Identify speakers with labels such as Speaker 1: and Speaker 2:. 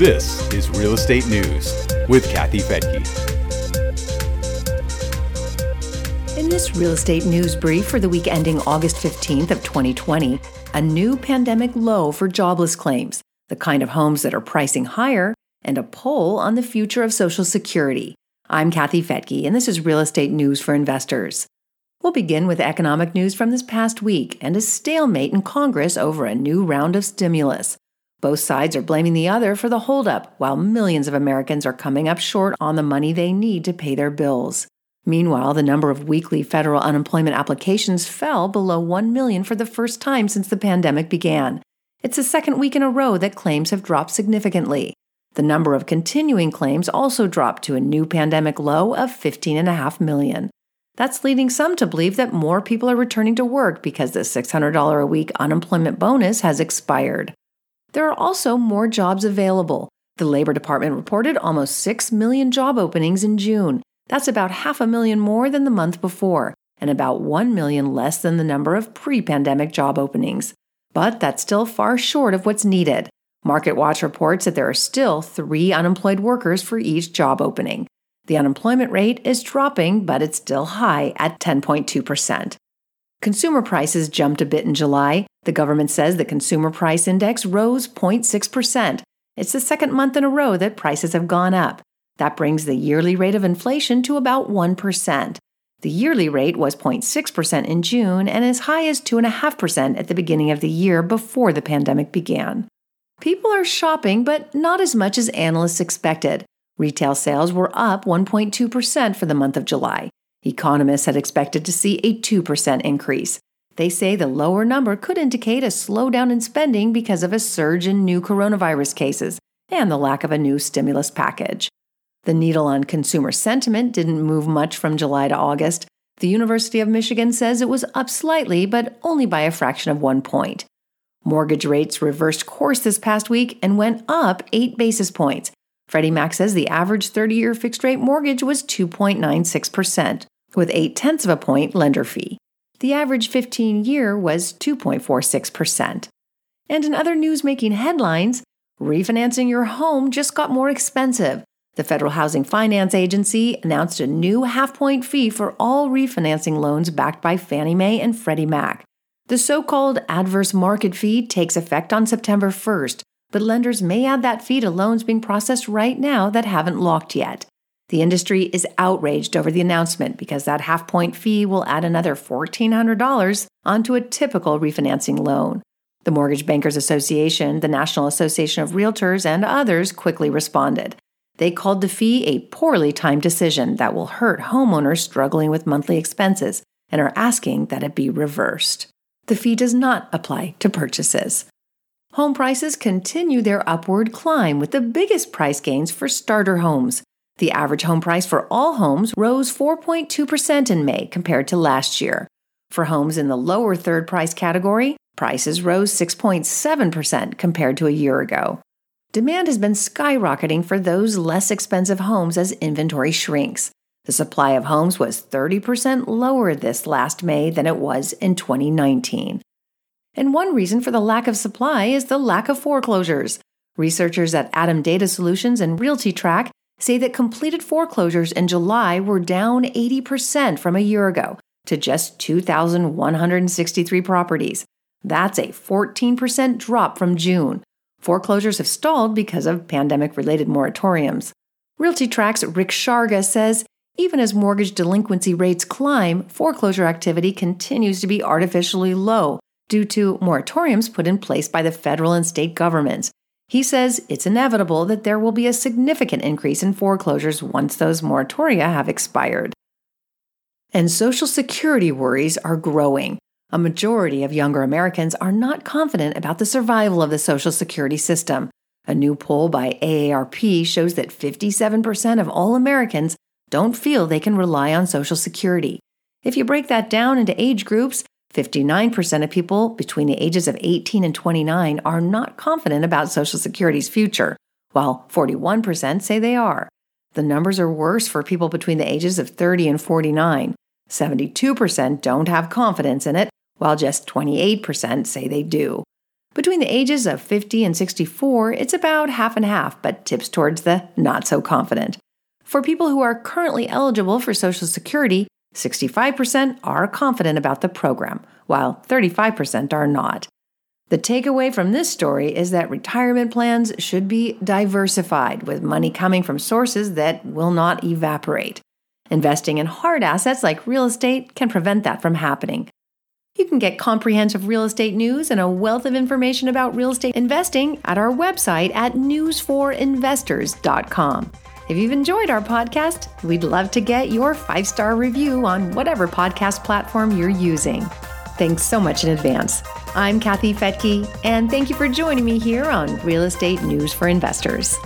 Speaker 1: This is Real Estate News with Kathy Fettke.
Speaker 2: In this real estate news brief for the week ending August 15th of 2020, a new pandemic low for jobless claims, the kind of homes that are pricing higher, and a poll on the future of Social Security. I'm Kathy Fettke, and this is Real Estate News for Investors. We'll begin with economic news from this past week and a stalemate in Congress over a new round of stimulus. Both sides are blaming the other for the holdup, while millions of Americans are coming up short on the money they need to pay their bills. Meanwhile, the number of weekly federal unemployment applications fell below 1 million for the first time since the pandemic began. It's the second week in a row that claims have dropped significantly. The number of continuing claims also dropped to a new pandemic low of 15.5 million. That's leading some to believe that more people are returning to work because the $600 a week unemployment bonus has expired. There are also more jobs available. The Labor Department reported almost 6 million job openings in June. That's about half a million more than the month before, and about 1 million less than the number of pre pandemic job openings. But that's still far short of what's needed. MarketWatch reports that there are still three unemployed workers for each job opening. The unemployment rate is dropping, but it's still high at 10.2%. Consumer prices jumped a bit in July. The government says the consumer price index rose 0.6%. It's the second month in a row that prices have gone up. That brings the yearly rate of inflation to about 1%. The yearly rate was 0.6% in June and as high as 2.5% at the beginning of the year before the pandemic began. People are shopping, but not as much as analysts expected. Retail sales were up 1.2% for the month of July. Economists had expected to see a 2% increase. They say the lower number could indicate a slowdown in spending because of a surge in new coronavirus cases and the lack of a new stimulus package. The needle on consumer sentiment didn't move much from July to August. The University of Michigan says it was up slightly, but only by a fraction of one point. Mortgage rates reversed course this past week and went up 8 basis points. Freddie Mac says the average 30 year fixed rate mortgage was 2.96%, with 8 tenths of a point lender fee. The average 15 year was 2.46%. And in other news making headlines, refinancing your home just got more expensive. The Federal Housing Finance Agency announced a new half point fee for all refinancing loans backed by Fannie Mae and Freddie Mac. The so called adverse market fee takes effect on September 1st, but lenders may add that fee to loans being processed right now that haven't locked yet. The industry is outraged over the announcement because that half point fee will add another $1,400 onto a typical refinancing loan. The Mortgage Bankers Association, the National Association of Realtors, and others quickly responded. They called the fee a poorly timed decision that will hurt homeowners struggling with monthly expenses and are asking that it be reversed. The fee does not apply to purchases. Home prices continue their upward climb with the biggest price gains for starter homes. The average home price for all homes rose 4.2% in May compared to last year. For homes in the lower third price category, prices rose 6.7% compared to a year ago. Demand has been skyrocketing for those less expensive homes as inventory shrinks. The supply of homes was 30% lower this last May than it was in 2019. And one reason for the lack of supply is the lack of foreclosures. Researchers at ATTOM Data Solutions and RealtyTrac say that completed foreclosures in July were down 80% from a year ago to just 2,163 properties. That's a 14% drop from June. Foreclosures have stalled because of pandemic related moratoriums. RealtyTrac's Rick Sharga says even as mortgage delinquency rates climb, foreclosure activity continues to be artificially low due to moratoriums put in place by the federal and state governments. He says it's inevitable that there will be a significant increase in foreclosures once those moratoria have expired. And Social Security worries are growing. A majority of younger Americans are not confident about the survival of the Social Security system. A new poll by AARP shows that 57% of all Americans don't feel they can rely on Social Security. If you break that down into age groups, 59% of people between the ages of 18 and 29 are not confident about Social Security's future, while 41% say they are. The numbers are worse for people between the ages of 30 and 49. 72% don't have confidence in it, while just 28% say they do. Between the ages of 50 and 64, it's about half and half, but tips towards the not so confident. For people who are currently eligible for Social Security, 65% are confident about the program, while 35% are not. The takeaway from this story is that retirement plans should be diversified, with money coming from sources that will not evaporate. Investing in hard assets like real estate can prevent that from happening. You can get comprehensive real estate news and a wealth of information about real estate investing at our website at newsforinvestors.com. If you've enjoyed our podcast, we'd love to get your five star review on whatever podcast platform you're using. Thanks so much in advance. I'm Kathy Fettke, and thank you for joining me here on Real Estate News for Investors.